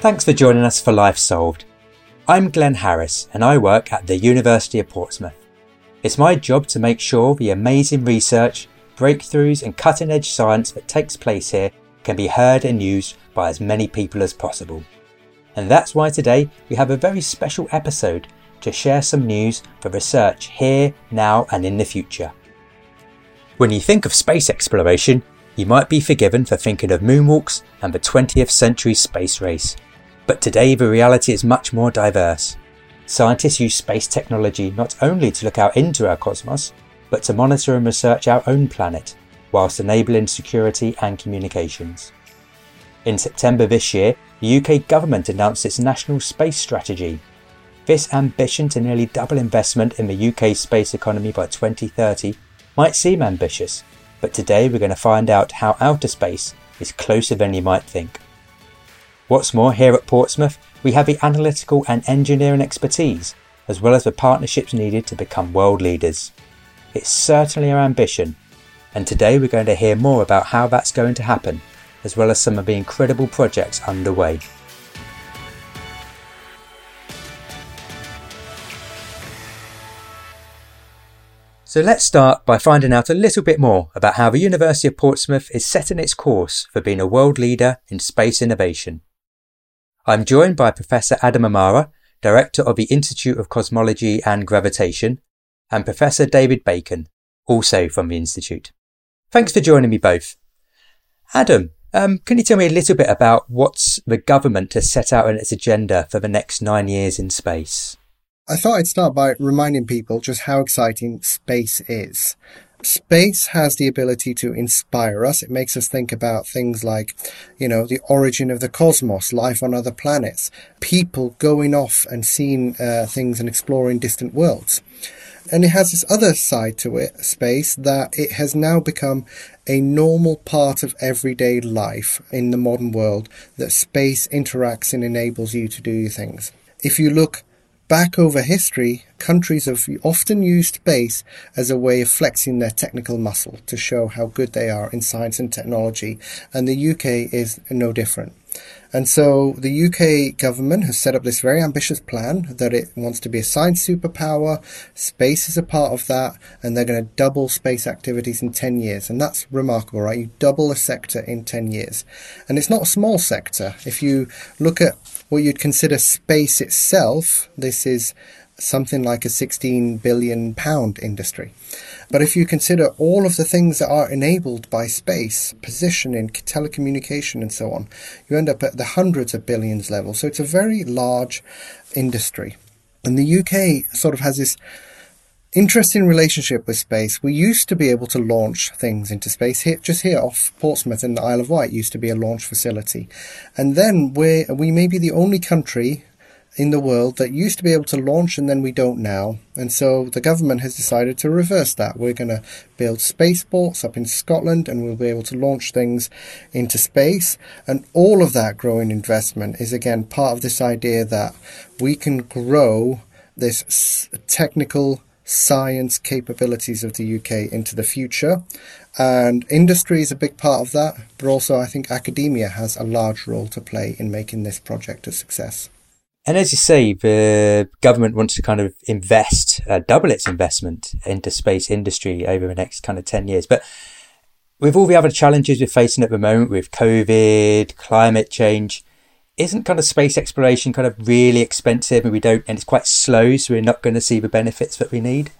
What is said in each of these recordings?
Thanks for joining us for Life Solved. I'm Glenn Harris and I work at the University of Portsmouth. It's my job to make sure the amazing research, breakthroughs, and cutting edge science that takes place here can be heard and used by as many people as possible. And that's why today we have a very special episode to share some news for research here, now, and in the future. When you think of space exploration, you might be forgiven for thinking of moonwalks and the 20th century space race. But today the reality is much more diverse. Scientists use space technology not only to look out into our cosmos, but to monitor and research our own planet, whilst enabling security and communications. In September this year, the UK government announced its national space strategy. This ambition to nearly double investment in the UK space economy by 2030 might seem ambitious, but today we're going to find out how outer space is closer than you might think. What's more, here at Portsmouth, we have the analytical and engineering expertise, as well as the partnerships needed to become world leaders. It's certainly our ambition, and today we're going to hear more about how that's going to happen, as well as some of the incredible projects underway. So let's start by finding out a little bit more about how the University of Portsmouth is setting its course for being a world leader in space innovation. I'm joined by Professor Adam Amara, Director of the Institute of Cosmology and Gravitation, and Professor David Bacon, also from the Institute. Thanks for joining me both. Adam, um, can you tell me a little bit about what the government has set out in its agenda for the next nine years in space? I thought I'd start by reminding people just how exciting space is. Space has the ability to inspire us. It makes us think about things like, you know, the origin of the cosmos, life on other planets, people going off and seeing uh, things and exploring distant worlds. And it has this other side to it, space, that it has now become a normal part of everyday life in the modern world, that space interacts and enables you to do things. If you look back over history, countries have often used space as a way of flexing their technical muscle to show how good they are in science and technology, and the UK is no different. And so the UK government has set up this very ambitious plan that it wants to be a science superpower. Space is a part of that, and they're going to double space activities in 10 years. And that's remarkable, right? You double a sector in 10 years. And it's not a small sector. If you look at what you'd consider space itself, this is something like a 16 billion pound industry. But if you consider all of the things that are enabled by space, positioning, telecommunication, and so on, you end up at the hundreds of billions level. So it's a very large industry. And the UK sort of has this interesting relationship with space. We used to be able to launch things into space here, just here off Portsmouth in the Isle of Wight used to be a launch facility. And then we we may be the only country in the world that used to be able to launch and then we don't now. And so the government has decided to reverse that. We're going to build spaceports up in Scotland and we'll be able to launch things into space. And all of that growing investment is again part of this idea that we can grow this technical science capabilities of the UK into the future. And industry is a big part of that, but also I think academia has a large role to play in making this project a success. And as you say, the government wants to kind of invest, uh, double its investment into space industry over the next kind of 10 years. But with all the other challenges we're facing at the moment with COVID, climate change, isn't kind of space exploration kind of really expensive and we don't, and it's quite slow, so we're not going to see the benefits that we need?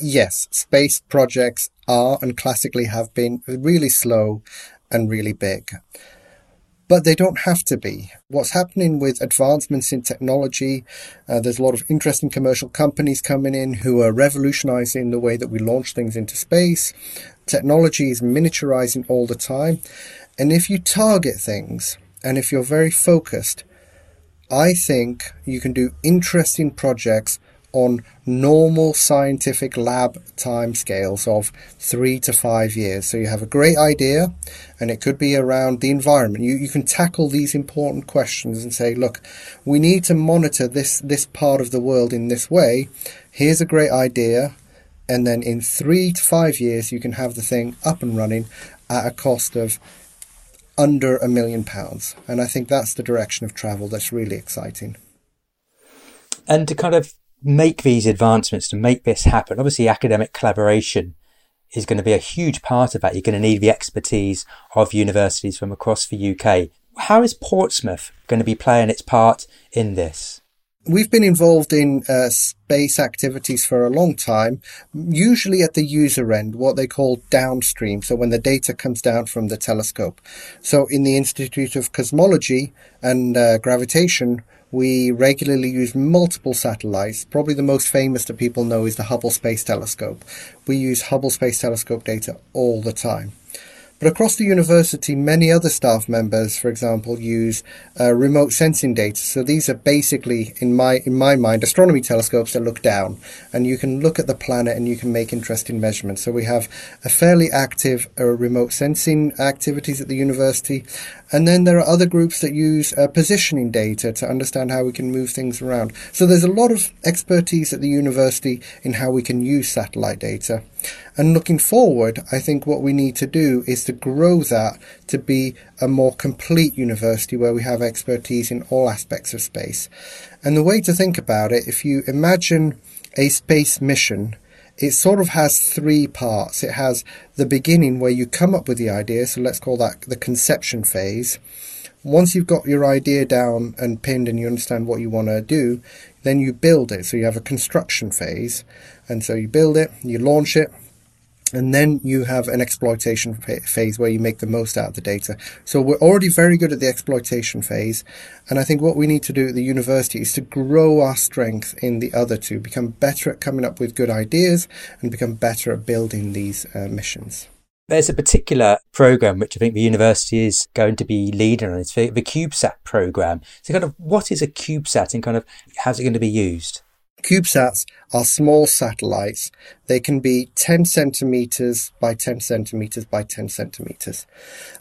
Yes, space projects are and classically have been really slow and really big but they don't have to be. What's happening with advancements in technology, uh, there's a lot of interesting commercial companies coming in who are revolutionizing the way that we launch things into space. Technology is miniaturizing all the time. And if you target things and if you're very focused, I think you can do interesting projects on normal scientific lab timescales of three to five years. So you have a great idea, and it could be around the environment. You, you can tackle these important questions and say, look, we need to monitor this, this part of the world in this way. Here's a great idea. And then in three to five years, you can have the thing up and running at a cost of under a million pounds. And I think that's the direction of travel that's really exciting. And to kind of make these advancements, to make this happen, obviously academic collaboration is going to be a huge part of that. You're going to need the expertise of universities from across the UK. How is Portsmouth going to be playing its part in this? We've been involved in uh, space activities for a long time, usually at the user end, what they call downstream. So when the data comes down from the telescope. So in the Institute of Cosmology and uh, Gravitation, we regularly use multiple satellites. Probably the most famous that people know is the Hubble Space Telescope. We use Hubble Space Telescope data all the time. But across the university, many other staff members, for example, use uh, remote sensing data. So these are basically, in my in my mind, astronomy telescopes that look down, and you can look at the planet and you can make interesting measurements. So we have a fairly active uh, remote sensing activities at the university, and then there are other groups that use uh, positioning data to understand how we can move things around. So there's a lot of expertise at the university in how we can use satellite data. And looking forward, I think what we need to do is to grow that to be a more complete university where we have expertise in all aspects of space. And the way to think about it, if you imagine a space mission, it sort of has three parts. It has the beginning where you come up with the idea, so let's call that the conception phase. Once you've got your idea down and pinned and you understand what you want to do, then you build it. So you have a construction phase. And so you build it, you launch it, and then you have an exploitation phase where you make the most out of the data. So we're already very good at the exploitation phase. And I think what we need to do at the university is to grow our strength in the other two, become better at coming up with good ideas and become better at building these uh, missions. There's a particular program which I think the university is going to be leading on. It's the, the CubeSat program. So, kind of, what is a CubeSat and kind of how's it going to be used? CubeSats are small satellites. They can be 10 centimeters by 10 centimeters by 10 centimeters.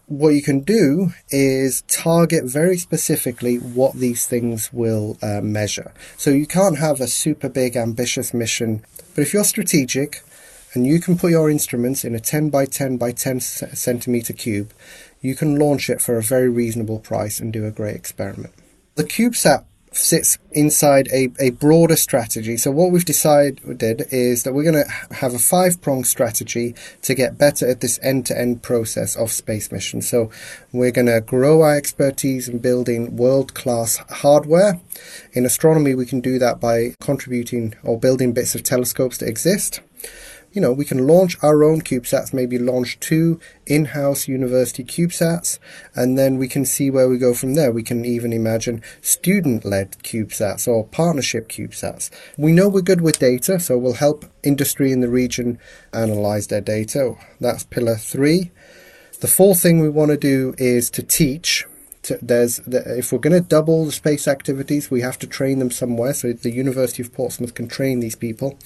What you can do is target very specifically what these things will uh, measure. So you can't have a super big ambitious mission, but if you're strategic and you can put your instruments in a 10 by 10 by 10 centimeter cube, you can launch it for a very reasonable price and do a great experiment. The CubeSat sits inside a, a broader strategy. So what we've decided is that we're going to have a five prong strategy to get better at this end to end process of space missions. So we're going to grow our expertise in building world class hardware. In astronomy, we can do that by contributing or building bits of telescopes that exist you know, we can launch our own CubeSats, maybe launch two in-house university CubeSats, and then we can see where we go from there. We can even imagine student-led CubeSats or partnership CubeSats. We know we're good with data, so we'll help industry in the region analyze their data. That's pillar three. The fourth thing we want to do is to teach to, there's the, if we're going to double the space activities, we have to train them somewhere. So the University of Portsmouth can train these people.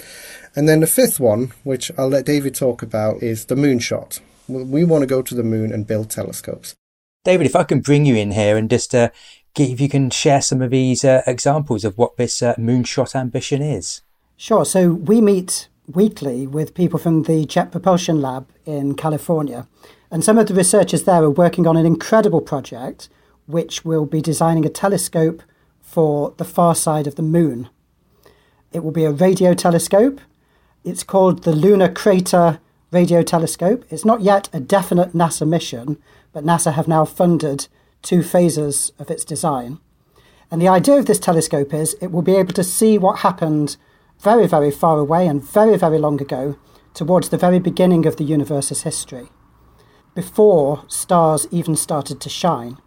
And then the fifth one, which I'll let David talk about, is the moonshot. We want to go to the moon and build telescopes. David, if I can bring you in here and just uh, if you can share some of these uh, examples of what this uh, moonshot ambition is. Sure. So we meet weekly with people from the Jet Propulsion Lab in California. And some of the researchers there are working on an incredible project which will be designing a telescope for the far side of the moon. It will be a radio telescope. It's called the Lunar Crater Radio Telescope. It's not yet a definite NASA mission, but NASA have now funded two phases of its design. And the idea of this telescope is it will be able to see what happened very, very far away and very, very long ago towards the very beginning of the universe's history, before stars even started to shine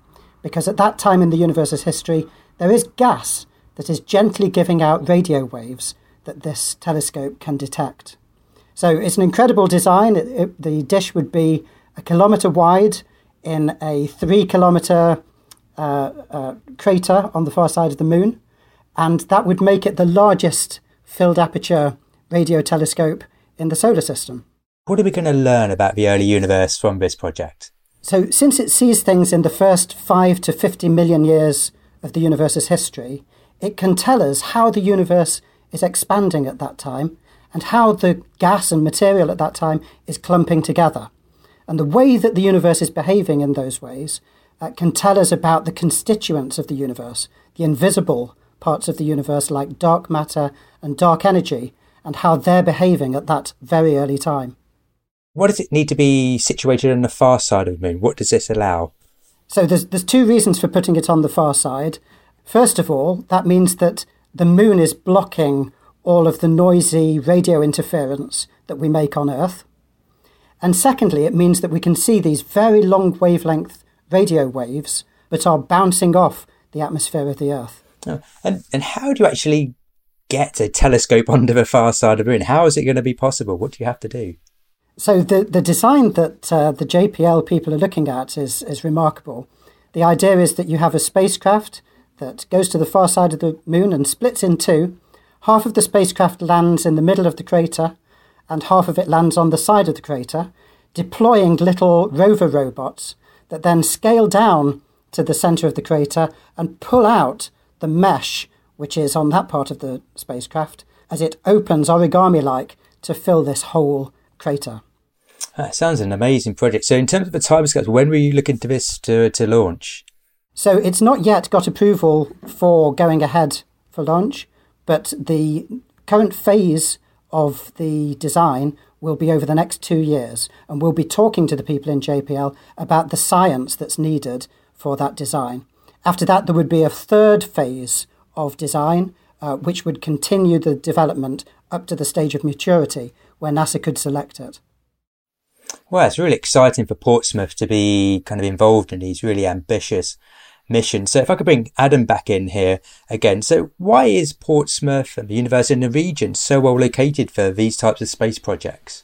because at that time in the universe's history, there is gas that is gently giving out radio waves that this telescope can detect. So it's an incredible design. It, it, the dish would be a kilometre wide in a three kilometre uh, uh, crater on the far side of the moon, and that would make it the largest filled aperture radio telescope in the solar system. What are we going to learn about the early universe from this project? So, since it sees things in the first 5 to 50 million years of the universe's history, it can tell us how the universe is expanding at that time and how the gas and material at that time is clumping together. And the way that the universe is behaving in those ways uh, can tell us about the constituents of the universe, the invisible parts of the universe like dark matter and dark energy, and how they're behaving at that very early time. What does it need to be situated on the far side of the moon? What does this allow? So there's there's two reasons for putting it on the far side. First of all, that means that the moon is blocking all of the noisy radio interference that we make on Earth. And secondly, it means that we can see these very long wavelength radio waves that are bouncing off the atmosphere of the Earth. Oh, and, and how do you actually get a telescope onto the far side of the moon? How is it going to be possible? What do you have to do? So the, the design that uh, the JPL people are looking at is, is remarkable. The idea is that you have a spacecraft that goes to the far side of the moon and splits in two. Half of the spacecraft lands in the middle of the crater, and half of it lands on the side of the crater, deploying little rover robots that then scale down to the center of the crater and pull out the mesh which is on that part of the spacecraft as it opens origami like to fill this whole crater. That sounds an amazing project. So, in terms of the timescales, when were you looking to this to, to launch? So, it's not yet got approval for going ahead for launch, but the current phase of the design will be over the next two years, and we'll be talking to the people in JPL about the science that's needed for that design. After that, there would be a third phase of design, uh, which would continue the development up to the stage of maturity where NASA could select it. Well, it's really exciting for Portsmouth to be kind of involved in these really ambitious missions. So if I could bring Adam back in here again. So why is Portsmouth and the university in the region so well located for these types of space projects?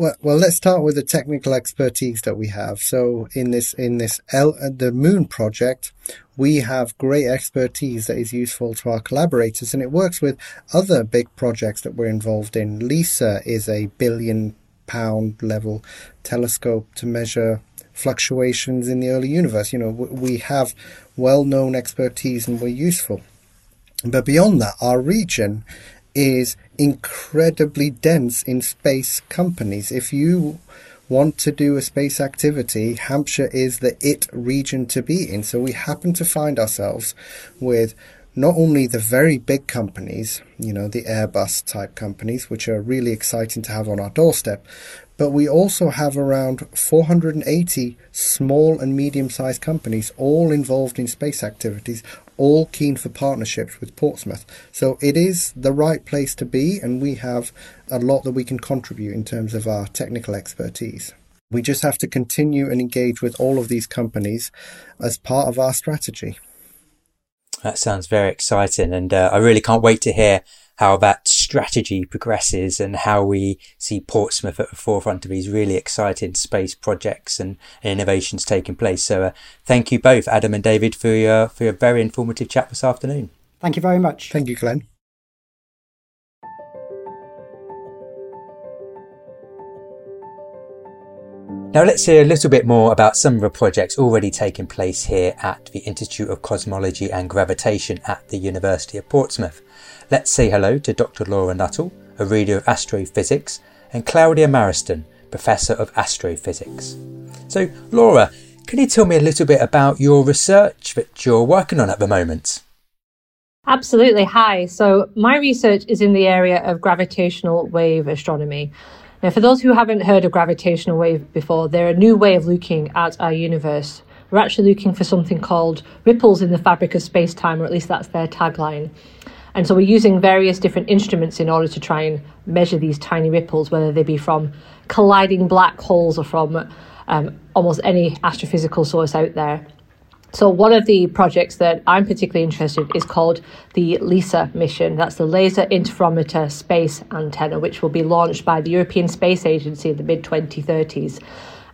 Well, well, let's start with the technical expertise that we have. So in this in this L, uh, the Moon project, we have great expertise that is useful to our collaborators, and it works with other big projects that we're involved in. LISA is a billion pound level telescope to measure fluctuations in the early universe. You know, we have well known expertise and we're useful. But beyond that, our region is incredibly dense in space companies. If you want to do a space activity, Hampshire is the it region to be in. So we happen to find ourselves with not only the very big companies, you know, the Airbus type companies, which are really exciting to have on our doorstep, but we also have around 480 small and medium sized companies, all involved in space activities, all keen for partnerships with Portsmouth. So it is the right place to be, and we have a lot that we can contribute in terms of our technical expertise. We just have to continue and engage with all of these companies as part of our strategy. That sounds very exciting, and uh, I really can't wait to hear how that strategy progresses and how we see Portsmouth at the forefront of these really exciting space projects and, innovations taking place. So, uh, thank you both, Adam and David, for your for your very informative chat this afternoon. Thank you very much. Thank you, Glenn. Now let's hear a little bit more about some of the projects already taking place here at the Institute of Cosmology and Gravitation at the University of Portsmouth. Let's say hello to Dr. Laura Nuttall, a reader of astrophysics, and Claudia Maraston, Professor of Astrophysics. So, Laura, can you tell me a little bit about your research that you're working on at the moment? Absolutely. Hi. So, my research is in the area of gravitational wave astronomy. Now, for those who haven't heard of gravitational wave before, they're a new way of looking at our universe. We're actually looking for something called ripples in the fabric of space time, or at least that's their tagline. And so we're using various different instruments in order to try and measure these tiny ripples, whether they be from colliding black holes or from um, almost any astrophysical source out there. So, one of the projects that I'm particularly interested in is called the LISA mission. That's the Laser Interferometer Space Antenna, which will be launched by the European Space Agency in the mid 2030s.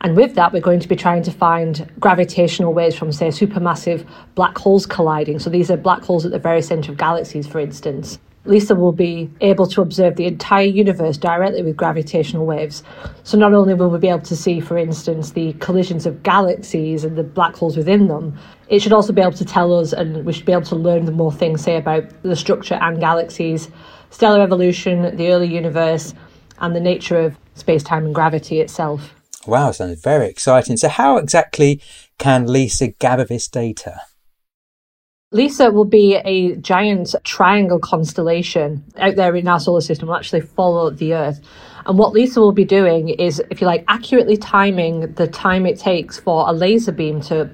And with that, we're going to be trying to find gravitational waves from, say, supermassive black holes colliding. So, these are black holes at the very centre of galaxies, for instance. Lisa will be able to observe the entire universe directly with gravitational waves. So not only will we be able to see, for instance, the collisions of galaxies and the black holes within them, it should also be able to tell us, and we should be able to learn more things, say, about the structure and galaxies, stellar evolution, the early universe, and the nature of space time and gravity itself. Wow, sounds very exciting. So, how exactly can LISA gather this data? LISA will be a giant triangle constellation out there in our solar system, will actually follow the Earth. And what LISA will be doing is, if you like, accurately timing the time it takes for a laser beam to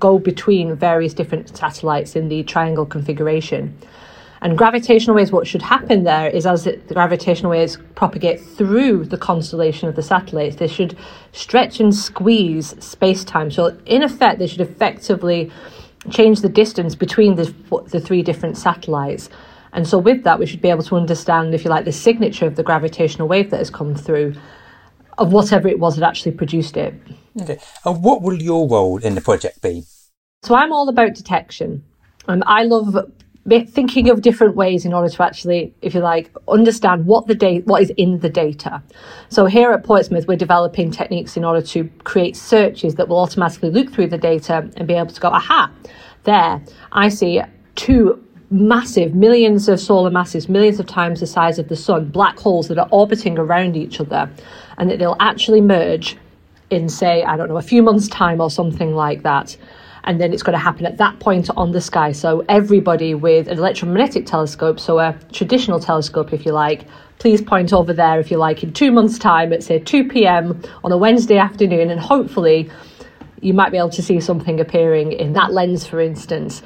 go between various different satellites in the triangle configuration. And gravitational waves, what should happen there is as the gravitational waves propagate through the constellation of the satellites, they should stretch and squeeze space time. So, in effect, they should effectively change the distance between the, the three different satellites. And so, with that, we should be able to understand, if you like, the signature of the gravitational wave that has come through, of whatever it was that actually produced it. Okay. And what will your role in the project be? So, I'm all about detection. Um, I love thinking of different ways in order to actually, if you like, understand what the data, what is in the data. So here at Portsmouth, we're developing techniques in order to create searches that will automatically look through the data and be able to go, aha, there, I see two massive millions of solar masses, millions of times the size of the sun, black holes that are orbiting around each other, and that they'll actually merge in, say, I don't know, a few months' time or something like that and then it's going to happen at that point on the sky. So everybody with an electromagnetic telescope, so a traditional telescope, if you like, please point over there if you like in two months' time at say 2 p.m. on a Wednesday afternoon, and hopefully you might be able to see something appearing in that lens, for instance.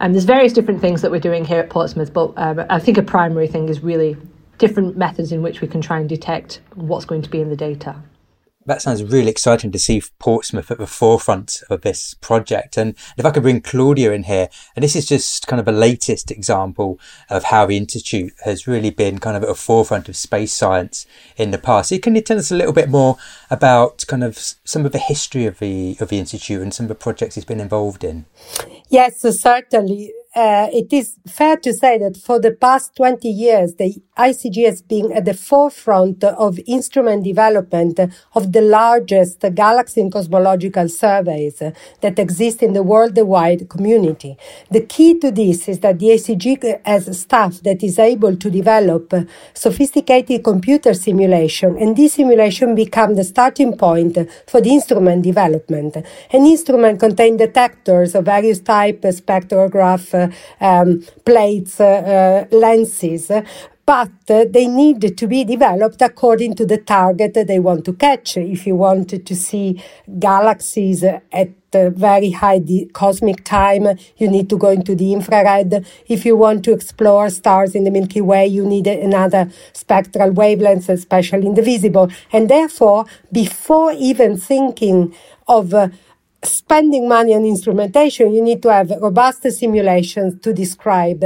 And there's various different things that we're doing here at Portsmouth, but um, I think a primary thing is really different methods in which we can try and detect what's going to be in the data that sounds really exciting to see Portsmouth at the forefront of this project. And if I could bring Claudia in here, and this is just kind of a latest example of how the Institute has really been kind of at the forefront of space science in the past. So can you tell us a little bit more about kind of some of the history of the of the Institute and some of the projects it's been involved in? Yes, so certainly uh, it is fair to say that for the past 20 years, the ICG has been at the forefront of instrument development of the largest galaxy and cosmological surveys that exist in the worldwide community. The key to this is that the ICG has staff that is able to develop sophisticated computer simulation, and this simulation become the starting point for the instrument development. An instrument contains detectors of various types, spectrograph, um, plates, uh, uh, lenses, but they need to be developed according to the target that they want to catch. If you want to see galaxies at very high cosmic time, you need to go into the infrared. If you want to explore stars in the Milky Way, you need another spectral wavelength, especially in the visible. And therefore, before even thinking of uh, spending money on instrumentation, you need to have robust simulations to describe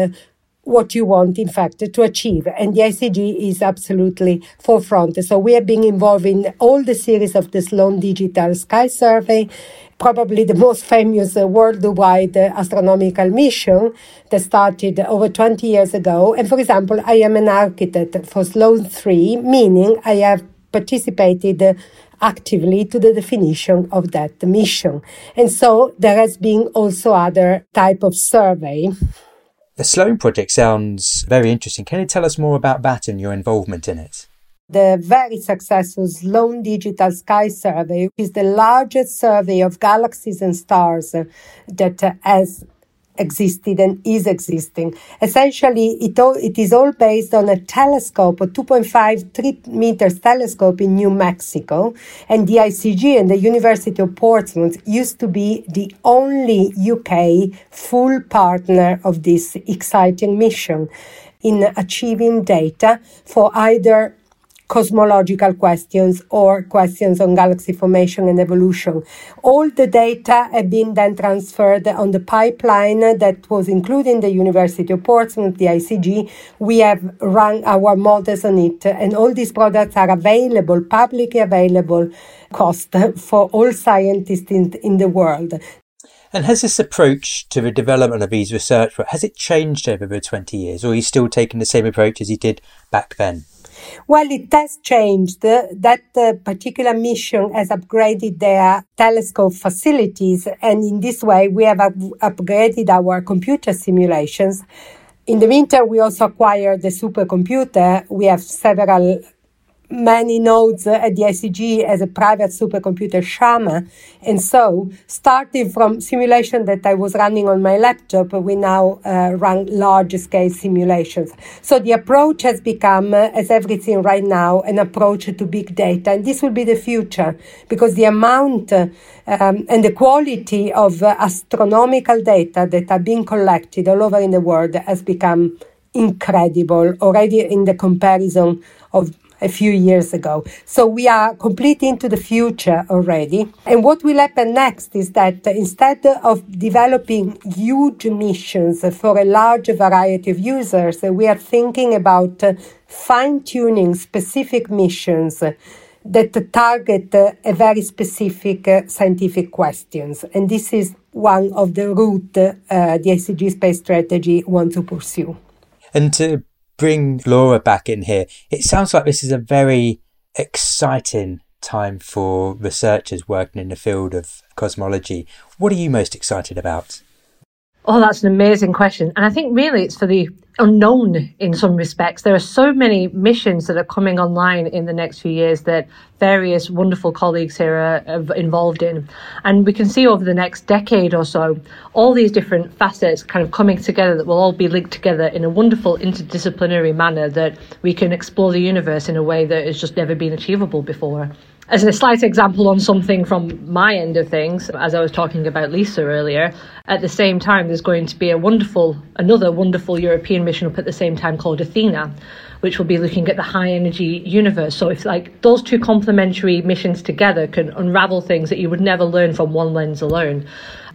what you want, in fact, to achieve. And the ICG is absolutely forefront. So we have been involved in all the series of the Sloan Digital Sky Survey, probably the most famous worldwide astronomical mission that started over 20 years ago. And for example, I am an architect for Sloan 3, meaning I have participated actively to the definition of that mission. And so there has been also other type of survey. The Sloan project sounds very interesting. Can you tell us more about that and your involvement in it? The very successful Sloan Digital Sky Survey is the largest survey of galaxies and stars that has existed and is existing. Essentially, it, all, it is all based on a telescope, a 2.5, 3 meters telescope in New Mexico. And the ICG and the University of Portsmouth used to be the only UK full partner of this exciting mission in achieving data for either cosmological questions or questions on galaxy formation and evolution. All the data have been then transferred on the pipeline that was included in the University of Portsmouth, the ICG. We have run our models on it, and all these products are available, publicly available, cost for all scientists in, in the world. And has this approach to the development of these research, has it changed over the 20 years, or are you still taking the same approach as you did back then? Well, it has changed. That uh, particular mission has upgraded their telescope facilities, and in this way, we have up- upgraded our computer simulations. In the winter, we also acquired the supercomputer. We have several many nodes at the ICG as a private supercomputer Sciama. And so, starting from simulation that I was running on my laptop, we now uh, run large scale simulations. So the approach has become, uh, as everything right now, an approach to big data. And this will be the future because the amount uh, um, and the quality of uh, astronomical data that are being collected all over in the world has become incredible already in the comparison of a few years ago. So we are completely into the future already. And what will happen next is that instead of developing huge missions for a large variety of users, we are thinking about fine tuning specific missions that target a very specific scientific questions. And this is one of the route uh, the ICG space strategy wants to pursue. And to bring Laura back in here, it sounds like this is a very exciting time for researchers working in the field of cosmology. What are you most excited about? Oh, that's an amazing question. And I think really it's for the unknown in some respects. There are so many missions that are coming online in the next few years that various wonderful colleagues here are, involved in. And we can see over the next decade or so all these different facets kind of coming together that will all be linked together in a wonderful interdisciplinary manner that we can explore the universe in a way that has just never been achievable before. As a slight example on something from my end of things, as I was talking about Lisa earlier, at the same time, there's going to be a wonderful, another wonderful European mission up at the same time called Athena, which will be looking at the high energy universe. So if like those two complementary missions together can unravel things that you would never learn from one lens alone.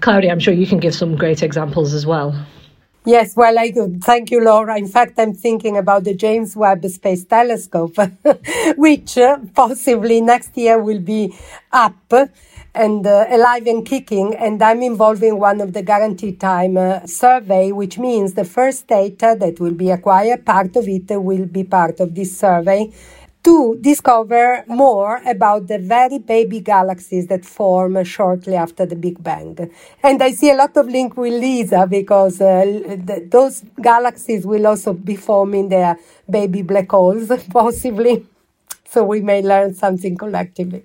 Claudia, I'm sure you can give some great examples as well. Yes, well, I. Thank you, Laura. In fact, I'm thinking about the James Webb Space Telescope, which uh, possibly next year will be up and uh, alive and kicking. And I'm involved in one of the guaranteed time uh, survey, which means the first data that will be acquired, part of it will be part of this survey to discover more about the very baby galaxies that form shortly after the Big Bang. And I see a lot of link with Lisa because uh, th- those galaxies will also be forming their baby black holes, possibly. So we may learn something collectively.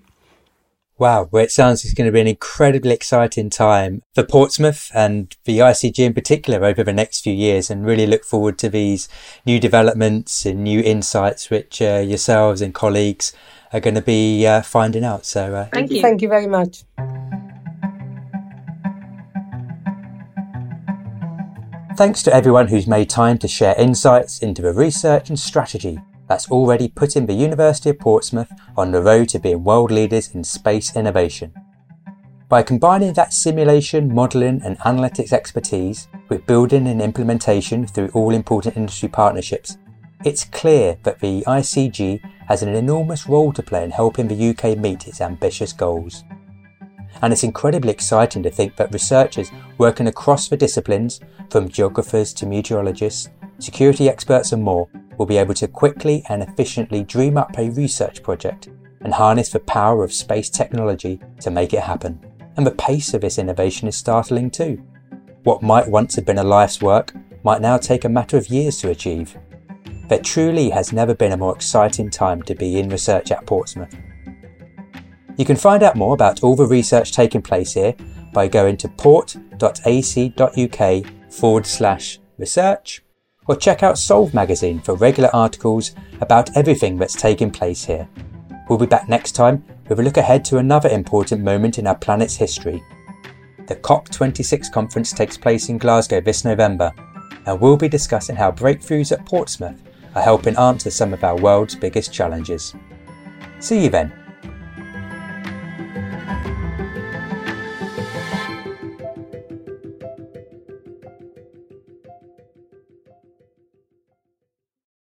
Wow, well, it sounds it's going to be an incredibly exciting time for Portsmouth and the ICG in particular over the next few years, and really look forward to these new developments and new insights which uh, yourselves and colleagues are going to be uh, finding out. So, uh, thank you. Thank you very much. Thanks to everyone who's made time to share insights into the research and strategy that's already putting the University of Portsmouth on the road to being world leaders in space innovation. By combining that simulation, modelling, and analytics expertise with building and implementation through all important industry partnerships, it's clear that the ICG has an enormous role to play in helping the UK meet its ambitious goals. And it's incredibly exciting to think that researchers working across the disciplines, from geographers to meteorologists, security experts, and more, will be able to quickly and efficiently dream up a research project and harness the power of space technology to make it happen. And the pace of this innovation is startling too. What might once have been a life's work might now take a matter of years to achieve. There truly has never been a more exciting time to be in research at Portsmouth. You can find out more about all the research taking place here by going to port.ac.uk forward slash research or check out Solve magazine for regular articles about everything that's taking place here. We'll be back next time with a look ahead to another important moment in our planet's history. The COP26 conference takes place in Glasgow this November, and we'll be discussing how breakthroughs at Portsmouth are helping answer some of our world's biggest challenges. See you then.